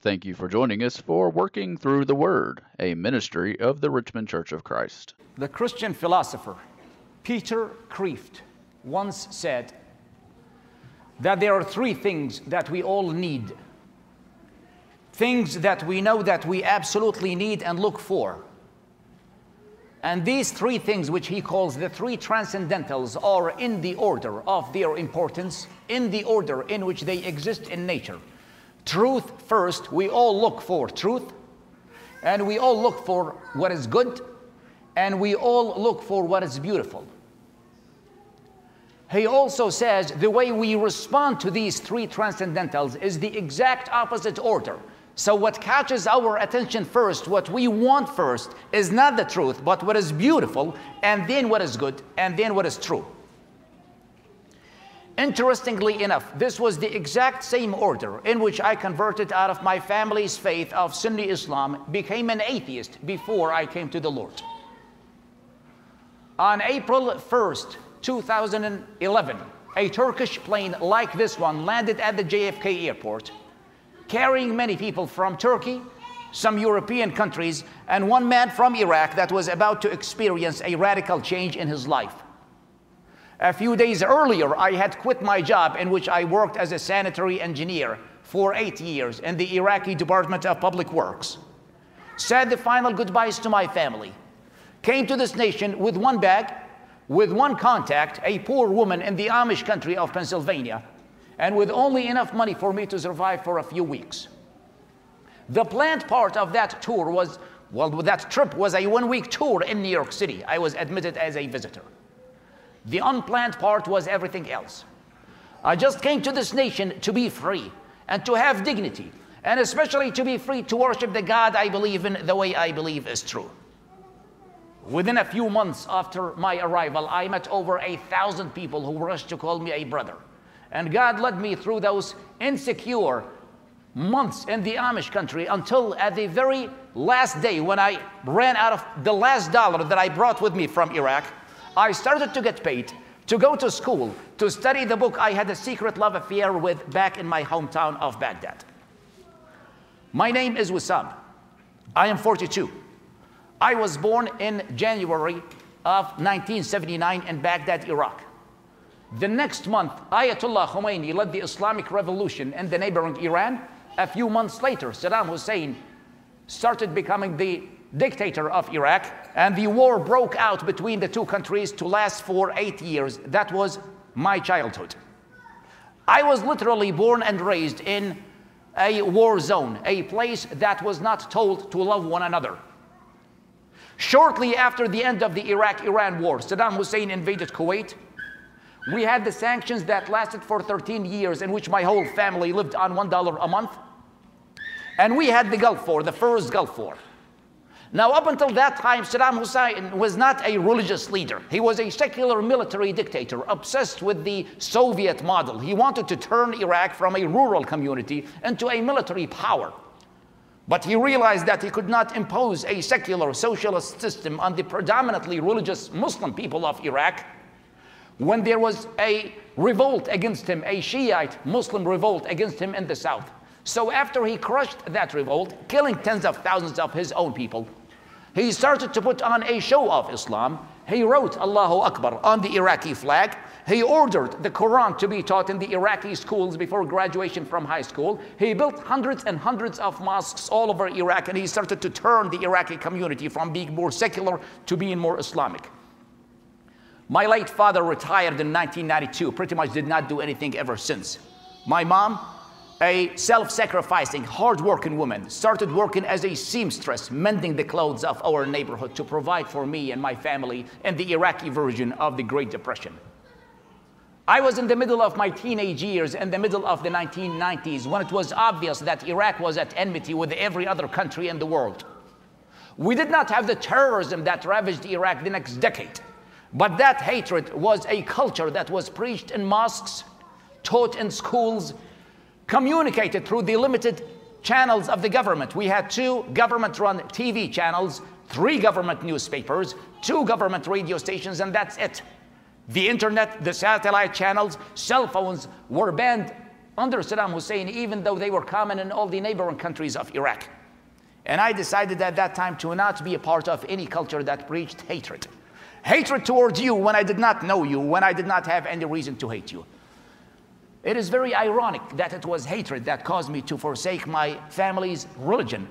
Thank you for joining us for Working Through the Word, a ministry of the Richmond Church of Christ. The Christian philosopher Peter Kreeft once said that there are three things that we all need. Things that we know that we absolutely need and look for. And these three things, which he calls the three transcendentals, are in the order of their importance, in the order in which they exist in nature. Truth first, we all look for truth, and we all look for what is good, and we all look for what is beautiful. He also says the way we respond to these three transcendentals is the exact opposite order. So, what catches our attention first, what we want first, is not the truth, but what is beautiful, and then what is good, and then what is true. Interestingly enough, this was the exact same order in which I converted out of my family's faith of Sunni Islam, became an atheist before I came to the Lord. On April 1st, 2011, a Turkish plane like this one landed at the JFK airport, carrying many people from Turkey, some European countries, and one man from Iraq that was about to experience a radical change in his life. A few days earlier, I had quit my job in which I worked as a sanitary engineer for eight years in the Iraqi Department of Public Works. Said the final goodbyes to my family. Came to this nation with one bag, with one contact, a poor woman in the Amish country of Pennsylvania, and with only enough money for me to survive for a few weeks. The planned part of that tour was, well, that trip was a one week tour in New York City. I was admitted as a visitor. The unplanned part was everything else. I just came to this nation to be free and to have dignity, and especially to be free to worship the God I believe in the way I believe is true. Within a few months after my arrival, I met over a thousand people who rushed to call me a brother. And God led me through those insecure months in the Amish country until at the very last day when I ran out of the last dollar that I brought with me from Iraq, I started to get paid to go to school to study the book I had a secret love affair with back in my hometown of Baghdad. My name is Wissam. I am 42. I was born in January of 1979 in Baghdad, Iraq. The next month, Ayatollah Khomeini led the Islamic Revolution in the neighboring Iran. A few months later, Saddam Hussein started becoming the dictator of Iraq, and the war broke out between the two countries to last for eight years. That was my childhood. I was literally born and raised in a war zone, a place that was not told to love one another. Shortly after the end of the Iraq Iran war, Saddam Hussein invaded Kuwait. We had the sanctions that lasted for 13 years, in which my whole family lived on $1 a month. And we had the Gulf War, the first Gulf War. Now, up until that time, Saddam Hussein was not a religious leader. He was a secular military dictator, obsessed with the Soviet model. He wanted to turn Iraq from a rural community into a military power. But he realized that he could not impose a secular socialist system on the predominantly religious Muslim people of Iraq when there was a revolt against him, a Shiite Muslim revolt against him in the south. So after he crushed that revolt, killing tens of thousands of his own people, he started to put on a show of Islam. He wrote Allahu Akbar on the Iraqi flag. He ordered the Quran to be taught in the Iraqi schools before graduation from high school. He built hundreds and hundreds of mosques all over Iraq and he started to turn the Iraqi community from being more secular to being more Islamic. My late father retired in 1992, pretty much did not do anything ever since. My mom a self sacrificing, hard working woman, started working as a seamstress, mending the clothes of our neighborhood to provide for me and my family in the Iraqi version of the Great Depression. I was in the middle of my teenage years, in the middle of the 1990s, when it was obvious that Iraq was at enmity with every other country in the world. We did not have the terrorism that ravaged Iraq the next decade, but that hatred was a culture that was preached in mosques, taught in schools, communicated through the limited channels of the government. We had two government run TV channels, three government newspapers, two government radio stations, and that's it. The internet, the satellite channels, cell phones were banned under Saddam Hussein, even though they were common in all the neighboring countries of Iraq. And I decided at that time to not be a part of any culture that preached hatred. Hatred towards you when I did not know you, when I did not have any reason to hate you. It is very ironic that it was hatred that caused me to forsake my family's religion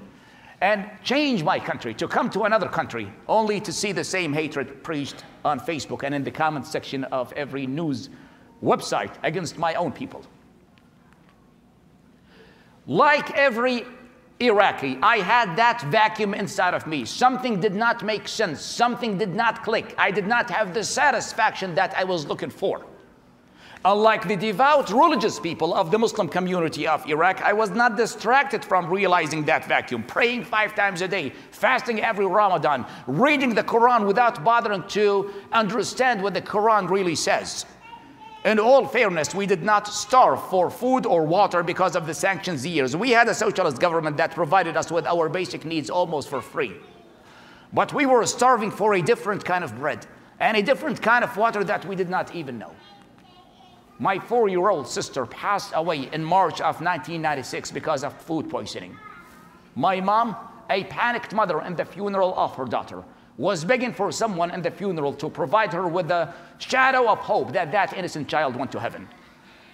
and change my country, to come to another country, only to see the same hatred preached on Facebook and in the comment section of every news website against my own people. Like every Iraqi, I had that vacuum inside of me. Something did not make sense. Something did not click. I did not have the satisfaction that I was looking for. Unlike the devout religious people of the Muslim community of Iraq, I was not distracted from realizing that vacuum, praying five times a day, fasting every Ramadan, reading the Quran without bothering to understand what the Quran really says. In all fairness, we did not starve for food or water because of the sanctions years. We had a socialist government that provided us with our basic needs almost for free. But we were starving for a different kind of bread and a different kind of water that we did not even know. My four year old sister passed away in March of 1996 because of food poisoning. My mom, a panicked mother in the funeral of her daughter, was begging for someone in the funeral to provide her with the shadow of hope that that innocent child went to heaven.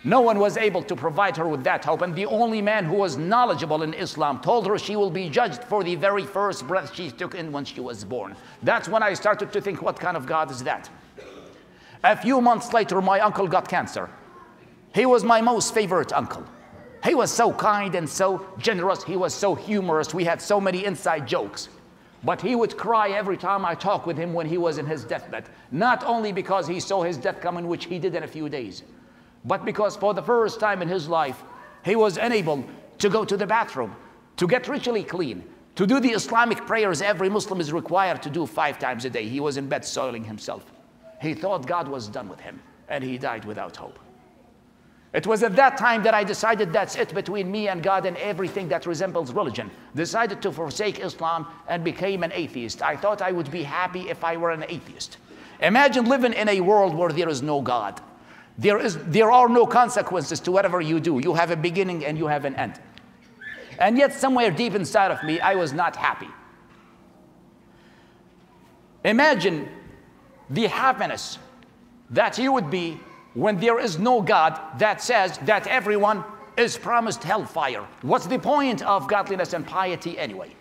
No one was able to provide her with that hope, and the only man who was knowledgeable in Islam told her she will be judged for the very first breath she took in when she was born. That's when I started to think, what kind of God is that? A few months later, my uncle got cancer. He was my most favorite uncle. He was so kind and so generous. He was so humorous. We had so many inside jokes. But he would cry every time I talked with him when he was in his deathbed. Not only because he saw his death coming, which he did in a few days, but because for the first time in his life, he was unable to go to the bathroom, to get ritually clean, to do the Islamic prayers every Muslim is required to do five times a day. He was in bed soiling himself. He thought God was done with him, and he died without hope. It was at that time that I decided that's it between me and God and everything that resembles religion. Decided to forsake Islam and became an atheist. I thought I would be happy if I were an atheist. Imagine living in a world where there is no God. There, is, there are no consequences to whatever you do. You have a beginning and you have an end. And yet, somewhere deep inside of me, I was not happy. Imagine the happiness that you would be when there is no God that says that everyone is promised hellfire. What's the point of godliness and piety anyway?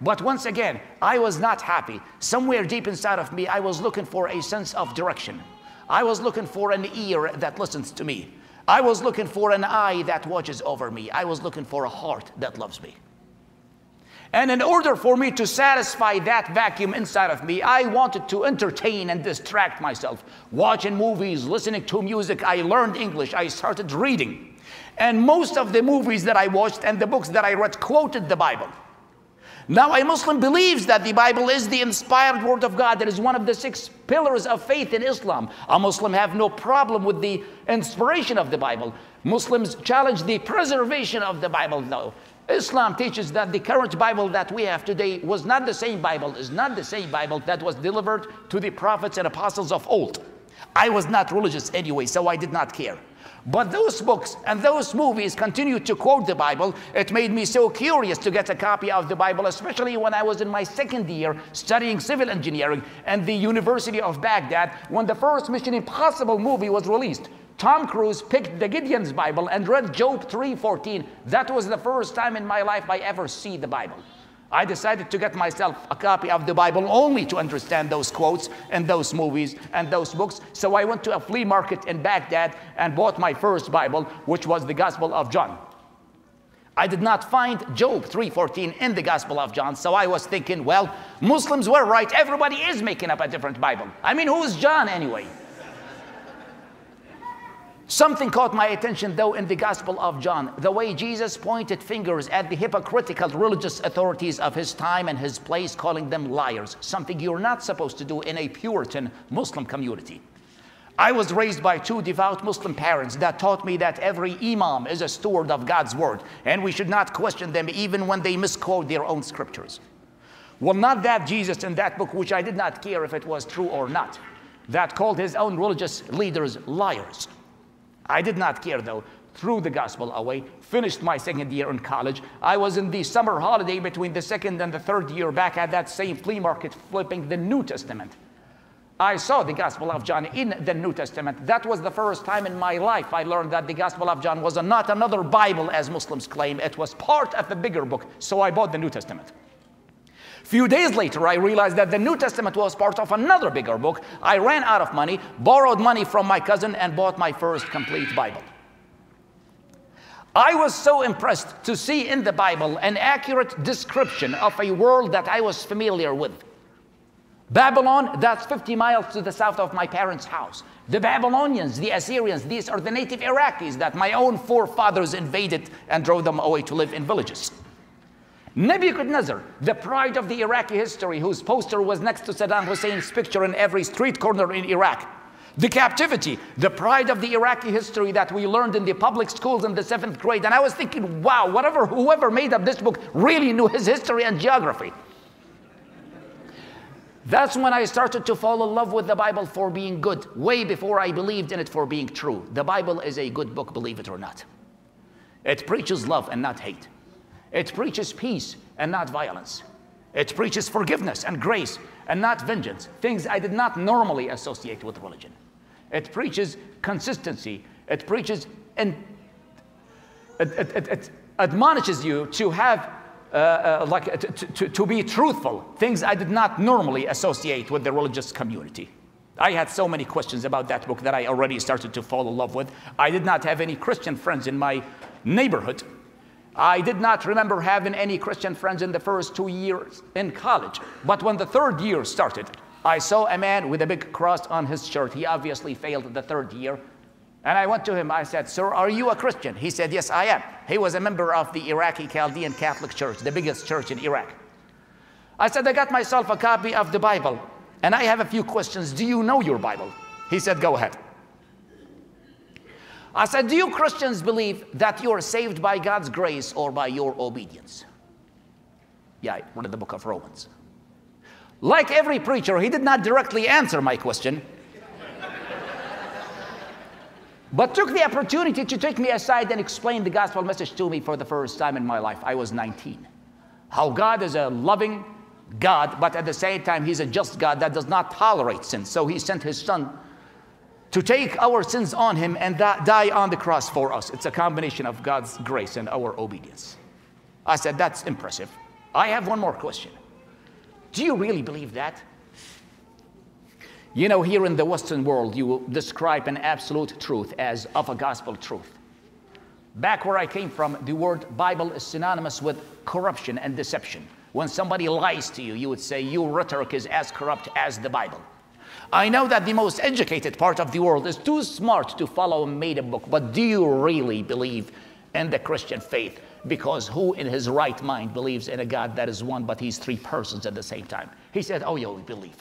But once again, I was not happy. Somewhere deep inside of me, I was looking for a sense of direction. I was looking for an ear that listens to me. I was looking for an eye that watches over me. I was looking for a heart that loves me. And in order for me to satisfy that vacuum inside of me, I wanted to entertain and distract myself. Watching movies, listening to music. I learned English. I started reading. And most of the movies that I watched and the books that I read quoted the Bible. Now, a Muslim believes that the Bible is the inspired word of God. That is one of the six pillars of faith in Islam. A Muslim have no problem with the inspiration of the Bible. Muslims challenge the preservation of the Bible, though. Islam teaches that the current Bible that we have today was not the same Bible, is not the same Bible that was delivered to the prophets and apostles of old. I was not religious anyway, so I did not care. But those books and those movies continued to quote the Bible. It made me so curious to get a copy of the Bible, especially when I was in my second year studying civil engineering at the University of Baghdad when the first Mission Impossible movie was released. Tom Cruise picked the Gideon's Bible and read Job 3:14. That was the first time in my life I ever see the Bible. I decided to get myself a copy of the Bible only to understand those quotes and those movies and those books. So I went to a flea market in Baghdad and bought my first Bible, which was the Gospel of John. I did not find Job 3:14 in the Gospel of John, so I was thinking, well, Muslims were right. Everybody is making up a different Bible. I mean, who is John anyway? Something caught my attention though in the Gospel of John, the way Jesus pointed fingers at the hypocritical religious authorities of his time and his place, calling them liars, something you're not supposed to do in a Puritan Muslim community. I was raised by two devout Muslim parents that taught me that every imam is a steward of God's word, and we should not question them even when they misquote their own scriptures. Well, not that Jesus in that book, which I did not care if it was true or not, that called his own religious leaders liars. I did not care though. threw the gospel away, finished my second year in college. I was in the summer holiday between the second and the third year back at that same flea market flipping the New Testament. I saw the Gospel of John in the New Testament. That was the first time in my life I learned that the Gospel of John was not another Bible as Muslims claim. It was part of the bigger book. So I bought the New Testament. Few days later, I realized that the New Testament was part of another bigger book. I ran out of money, borrowed money from my cousin, and bought my first complete Bible. I was so impressed to see in the Bible an accurate description of a world that I was familiar with. Babylon, that's 50 miles to the south of my parents' house. The Babylonians, the Assyrians, these are the native Iraqis that my own forefathers invaded and drove them away to live in villages. Nebuchadnezzar, the pride of the Iraqi history, whose poster was next to Saddam Hussein's picture in every street corner in Iraq. The captivity, the pride of the Iraqi history that we learned in the public schools in the seventh grade. And I was thinking, wow, whatever, whoever made up this book really knew his history and geography. That's when I started to fall in love with the Bible for being good, way before I believed in it for being true. The Bible is a good book, believe it or not. It preaches love and not hate. It preaches peace and not violence. It preaches forgiveness and grace and not vengeance, things I did not normally associate with religion. It preaches consistency. It preaches and it, it, it, it admonishes you to have uh, uh, like to, to, to be truthful, things I did not normally associate with the religious community. I had so many questions about that book that I already started to fall in love with. I did not have any Christian friends in my neighborhood. I did not remember having any Christian friends in the first two years in college. But when the third year started, I saw a man with a big cross on his shirt. He obviously failed the third year. And I went to him, I said, Sir, are you a Christian? He said, Yes, I am. He was a member of the Iraqi Chaldean Catholic Church, the biggest church in Iraq. I said, I got myself a copy of the Bible, and I have a few questions. Do you know your Bible? He said, Go ahead. I said, Do you Christians believe that you're saved by God's grace or by your obedience? Yeah, I read the book of Romans. Like every preacher, he did not directly answer my question but took the opportunity to take me aside and explain the gospel message to me for the first time in my life. I was 19. How God is a loving God, but at the same time, He's a just God that does not tolerate sin. So He sent His Son to take our sins on Him and die on the cross for us. It's a combination of God's grace and our obedience. I said, That's impressive. I have one more question. Do you really believe that? You know, here in the Western world, you describe an absolute truth as of a gospel truth. Back where I came from, the word Bible is synonymous with corruption and deception. When somebody lies to you, you would say your rhetoric is as corrupt as the Bible. I know that the most educated part of the world is too smart to follow a made up book, but do you really believe in the Christian faith? Because who in his right mind believes in a God that is one, but he's three persons at the same time? He said, Oh, yeah, we believe.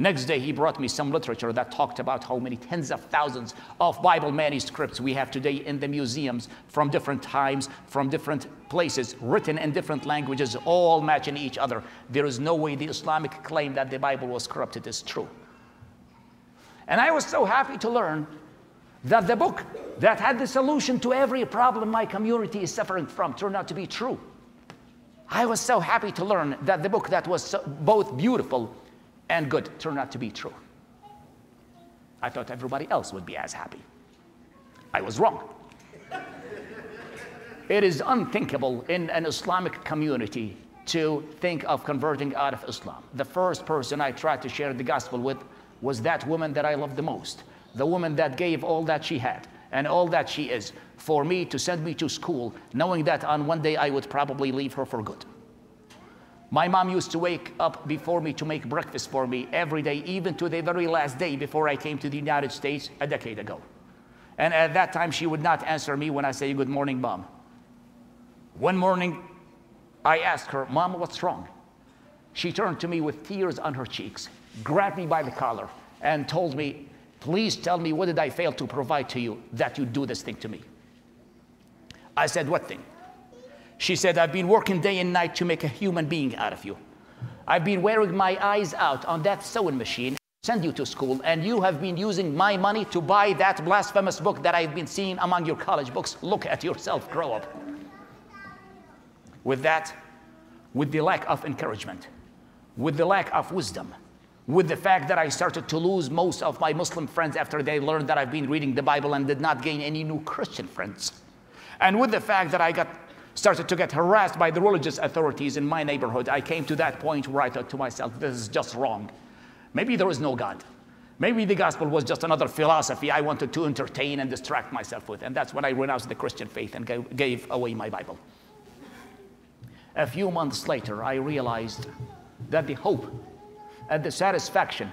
Next day, he brought me some literature that talked about how many tens of thousands of Bible manuscripts we have today in the museums from different times, from different places, written in different languages, all matching each other. There is no way the Islamic claim that the Bible was corrupted is true. And I was so happy to learn that the book that had the solution to every problem my community is suffering from turned out to be true. I was so happy to learn that the book that was so, both beautiful and good turned out to be true. I thought everybody else would be as happy. I was wrong. it is unthinkable in an Islamic community to think of converting out of Islam. The first person I tried to share the gospel with was that woman that I loved the most, the woman that gave all that she had and all that she is for me to send me to school, knowing that on one day I would probably leave her for good. My mom used to wake up before me to make breakfast for me every day, even to the very last day before I came to the United States a decade ago. And at that time, she would not answer me when I say, Good morning, mom. One morning, I asked her, Mom, what's wrong? She turned to me with tears on her cheeks, grabbed me by the collar, and told me, Please tell me, what did I fail to provide to you that you do this thing to me? I said, What thing? She said, I've been working day and night to make a human being out of you. I've been wearing my eyes out on that sewing machine send you to school, and you have been using my money to buy that blasphemous book that I've been seeing among your college books. Look at yourself, grow up. With that, with the lack of encouragement, with the lack of wisdom, with the fact that I started to lose most of my Muslim friends after they learned that I've been reading the Bible and did not gain any new Christian friends. And with the fact that I got started to get harassed by the religious authorities in my neighborhood, I came to that point where I thought to myself, this is just wrong. Maybe there is no God. Maybe the gospel was just another philosophy I wanted to entertain and distract myself with. And that's when I renounced the Christian faith and gave away my Bible. A few months later, I realized that the hope and the satisfaction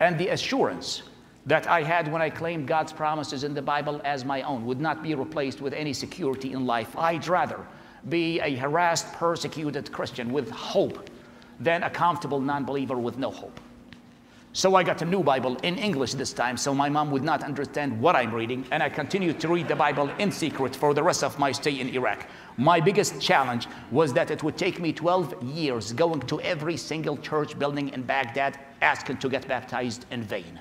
and the assurance that I had when I claimed God's promises in the Bible as my own would not be replaced with any security in life. I'd rather be a harassed, persecuted Christian with hope than a comfortable non believer with no hope. So I got a new Bible in English this time, so my mom would not understand what I'm reading, and I continued to read the Bible in secret for the rest of my stay in Iraq. My biggest challenge was that it would take me 12 years going to every single church building in Baghdad asking to get baptized in vain.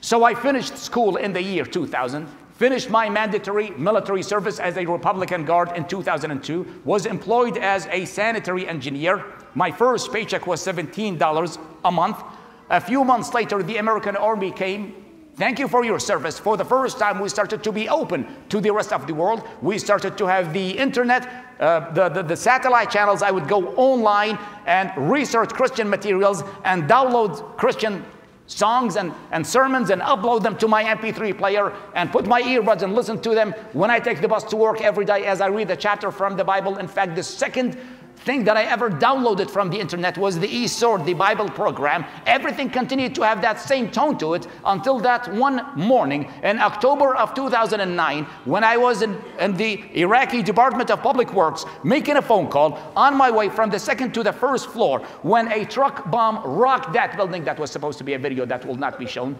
So I finished school in the year 2000, finished my mandatory military service as a Republican Guard in 2002, was employed as a sanitary engineer. My first paycheck was $17 a month. A few months later, the American Army came. Thank you for your service. For the first time, we started to be open to the rest of the world. We started to have the internet, uh, the, the, the satellite channels. I would go online and research Christian materials and download Christian songs and, and sermons and upload them to my MP3 player and put my earbuds and listen to them when I take the bus to work every day as I read a chapter from the Bible. In fact, the second thing that I ever downloaded from the internet was the eSword, the Bible program. Everything continued to have that same tone to it until that one morning in October of 2009 when I was in, in the Iraqi Department of Public Works making a phone call on my way from the second to the first floor when a truck bomb rocked that building. That was supposed to be a video that will not be shown.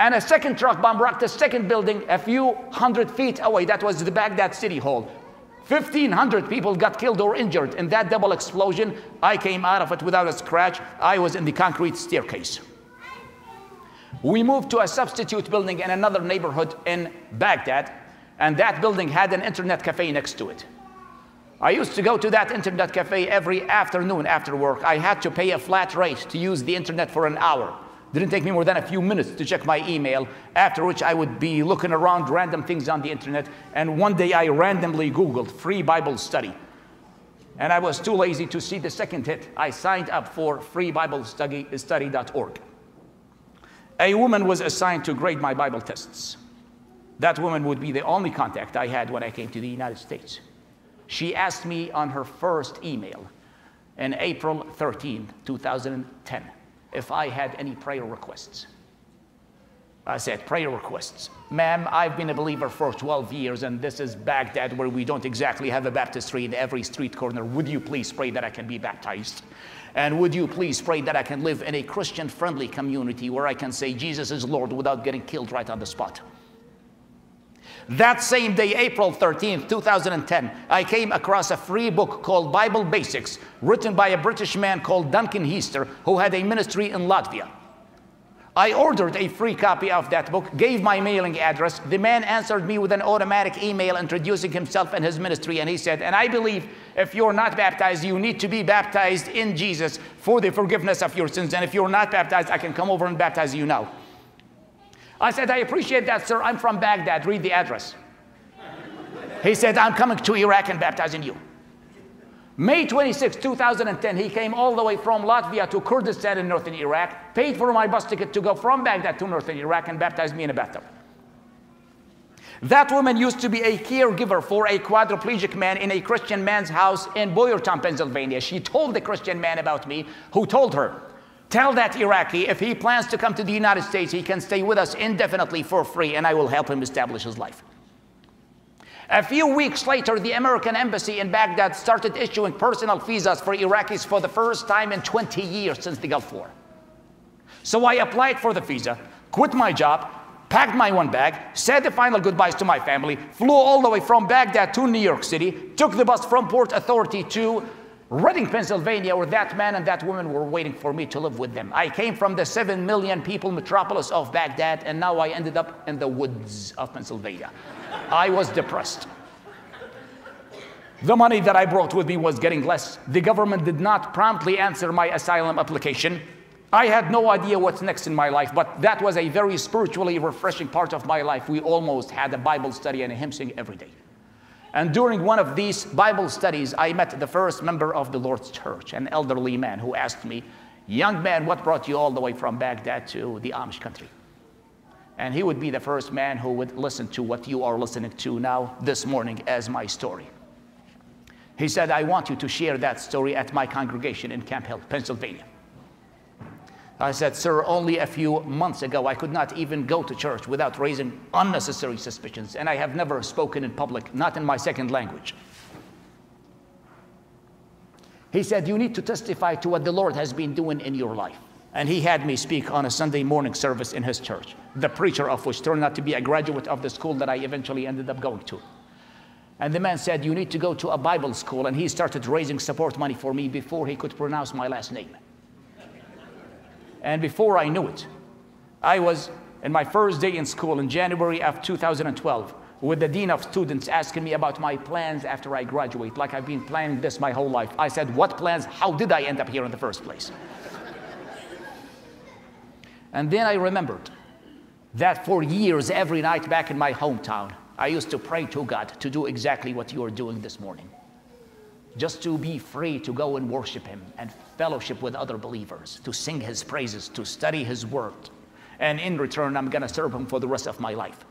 And a second truck bomb rocked the second building a few hundred feet away. That was the Baghdad City Hall. 1,500 people got killed or injured in that double explosion. I came out of it without a scratch. I was in the concrete staircase. We moved to a substitute building in another neighborhood in Baghdad, and that building had an internet cafe next to it. I used to go to that internet cafe every afternoon after work. I had to pay a flat rate to use the internet for an hour. Didn't take me more than a few minutes to check my email, after which I would be looking around random things on the internet. And one day I randomly Googled free Bible study. And I was too lazy to see the second hit. I signed up for freebiblestudy.org. A woman was assigned to grade my Bible tests. That woman would be the only contact I had when I came to the United States. She asked me on her first email in April 13, 2010 if I had any prayer requests. I said, prayer requests. Ma'am, I've been a believer for 12 years, and this is Baghdad where we don't exactly have a baptistry in every street corner. Would you please pray that I can be baptized? And would you please pray that I can live in a Christian friendly community where I can say Jesus is Lord without getting killed right on the spot? That same day, April 13th, 2010, I came across a free book called Bible Basics, written by a British man called Duncan Heaster, who had a ministry in Latvia. I ordered a free copy of that book, gave my mailing address. The man answered me with an automatic email introducing himself and his ministry, and he said, And I believe if you're not baptized, you need to be baptized in Jesus for the forgiveness of your sins. And if you're not baptized, I can come over and baptize you now. I said, I appreciate that, sir. I'm from Baghdad. Read the address. He said, I'm coming to Iraq and baptizing you. May 26, 2010, he came all the way from Latvia to Kurdistan in northern Iraq, paid for my bus ticket to go from Baghdad to northern Iraq, and baptized me in a bathtub. That woman used to be a caregiver for a quadriplegic man in a Christian man's house in Boyertown, Pennsylvania. She told the Christian man about me, who told her, Tell that Iraqi if he plans to come to the United States, he can stay with us indefinitely for free, and I will help him establish his life. A few weeks later, the American embassy in Baghdad started issuing personal visas for Iraqis for the first time in 20 years since the Gulf War. So I applied for the visa, quit my job, packed my one bag, said the final goodbyes to my family, flew all the way from Baghdad to New York City, took the bus from Port Authority to Reading, Pennsylvania, where that man and that woman were waiting for me to live with them. I came from the 7 million people metropolis of Baghdad, and now I ended up in the woods of Pennsylvania. I was depressed. The money that I brought with me was getting less. The government did not promptly answer my asylum application. I had no idea what's next in my life, but that was a very spiritually refreshing part of my life. We almost had a Bible study and a hymn sing every day. And during one of these Bible studies, I met the first member of the Lord's church, an elderly man who asked me, Young man, what brought you all the way from Baghdad to the Amish country? And he would be the first man who would listen to what you are listening to now this morning as my story. He said, I want you to share that story at my congregation in Camp Hill, Pennsylvania. I said, Sir, only a few months ago, I could not even go to church without raising unnecessary suspicions, and I have never spoken in public, not in my second language. He said, You need to testify to what the Lord has been doing in your life. And he had me speak on a Sunday morning service in his church, the preacher of which turned out to be a graduate of the school that I eventually ended up going to. And the man said, You need to go to a Bible school. And he started raising support money for me before he could pronounce my last name. And before I knew it, I was in my first day in school in January of 2012 with the dean of students asking me about my plans after I graduate, like I've been planning this my whole life. I said, What plans? How did I end up here in the first place? and then I remembered that for years, every night back in my hometown, I used to pray to God to do exactly what you are doing this morning just to be free to go and worship Him and fellowship with other believers, to sing His praises, to study His word. And in return, I'm going to serve Him for the rest of my life.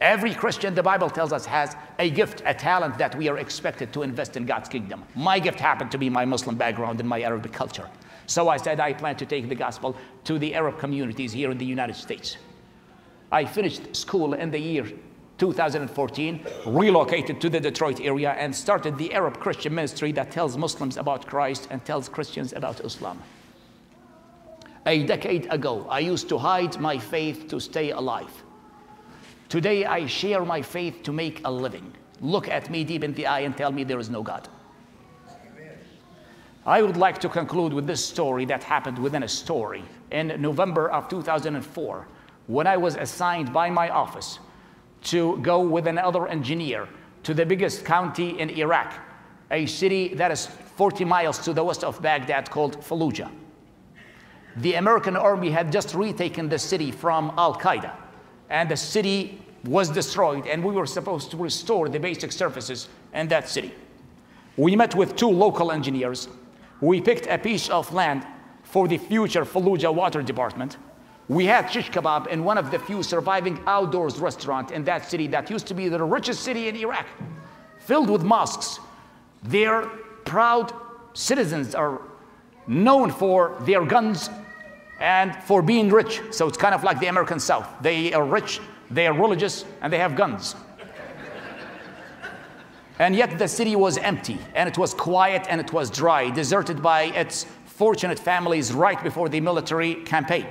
Every Christian, the Bible tells us, has a gift, a talent that we are expected to invest in God's kingdom. My gift happened to be my Muslim background and my Arabic culture. So I said I plan to take the gospel to the Arab communities here in the United States. I finished school in the year 2014, relocated to the Detroit area and started the Arab Christian ministry that tells Muslims about Christ and tells Christians about Islam. A decade ago, I used to hide my faith to stay alive. Today, I share my faith to make a living. Look at me deep in the eye and tell me there is no God. I would like to conclude with this story that happened within a story. In November of 2004, when I was assigned by my office to go with another engineer to the biggest county in Iraq, a city that is 40 miles to the west of Baghdad called Fallujah. The American army had just retaken the city from Al Qaeda, and the city was destroyed, and we were supposed to restore the basic services in that city. We met with two local engineers. We picked a piece of land for the future Fallujah Water Department we had shish kebab in one of the few surviving outdoors restaurants in that city that used to be the richest city in Iraq, filled with mosques. Their proud citizens are known for their guns and for being rich. So it's kind of like the American South. They are rich, they are religious, and they have guns. and yet the city was empty, and it was quiet, and it was dry, deserted by its fortunate families right before the military campaign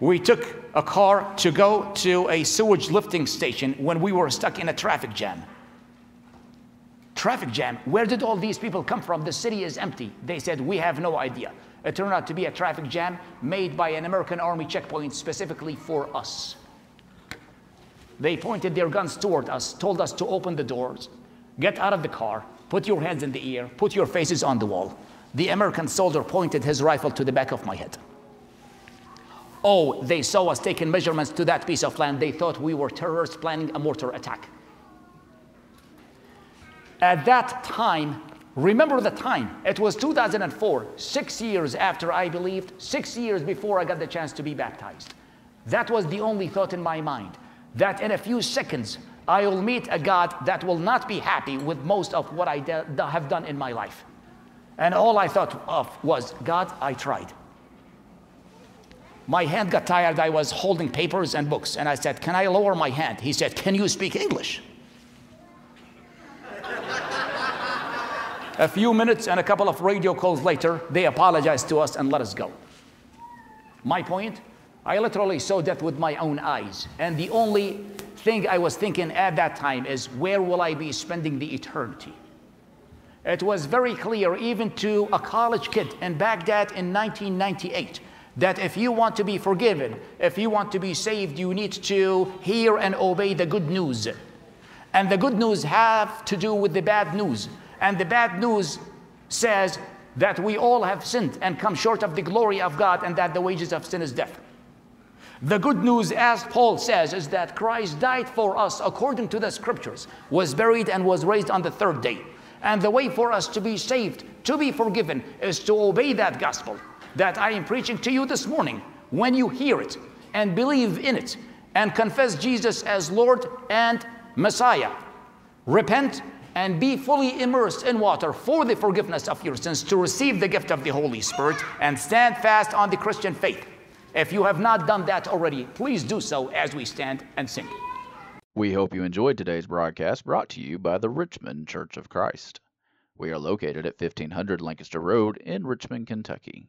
we took a car to go to a sewage lifting station when we were stuck in a traffic jam. Traffic jam. Where did all these people come from? The city is empty. They said, We have no idea. It turned out to be a traffic jam made by an American Army checkpoint specifically for us. They pointed their guns toward us, told us to open the doors, get out of the car, put your hands in the air, put your faces on the wall. The American soldier pointed his rifle to the back of my head. Oh, they saw us taking measurements to that piece of land. They thought we were terrorists planning a mortar attack. At that time, remember the time. It was 2004, six years after I believed, six years before I got the chance to be baptized. That was the only thought in my mind that in a few seconds, I will meet a God that will not be happy with most of what I have done in my life. And all I thought of was, God, I tried. My hand got tired. I was holding papers and books. And I said, Can I lower my hand? He said, Can you speak English? a few minutes and a couple of radio calls later, they apologized to us and let us go. My point? I literally saw death with my own eyes. And the only thing I was thinking at that time is, where will I be spending the eternity? It was very clear, even to a college kid in Baghdad in 1998, that if you want to be forgiven, if you want to be saved, you need to hear and obey the good news. And the good news have to do with the bad news. And the bad news says that we all have sinned and come short of the glory of God and that the wages of sin is death. The good news, as Paul says, is that Christ died for us according to the scriptures, was buried and was raised on the third day. And the way for us to be saved, to be forgiven, is to obey that gospel that I am preaching to you this morning. When you hear it and believe in it and confess Jesus as Lord and Messiah, repent and be fully immersed in water for the forgiveness of your sins to receive the gift of the Holy Spirit and stand fast on the Christian faith. If you have not done that already, please do so as we stand and sing. We hope you enjoyed today's broadcast brought to you by the Richmond Church of Christ. We are located at 1500 Lancaster Road in Richmond, Kentucky.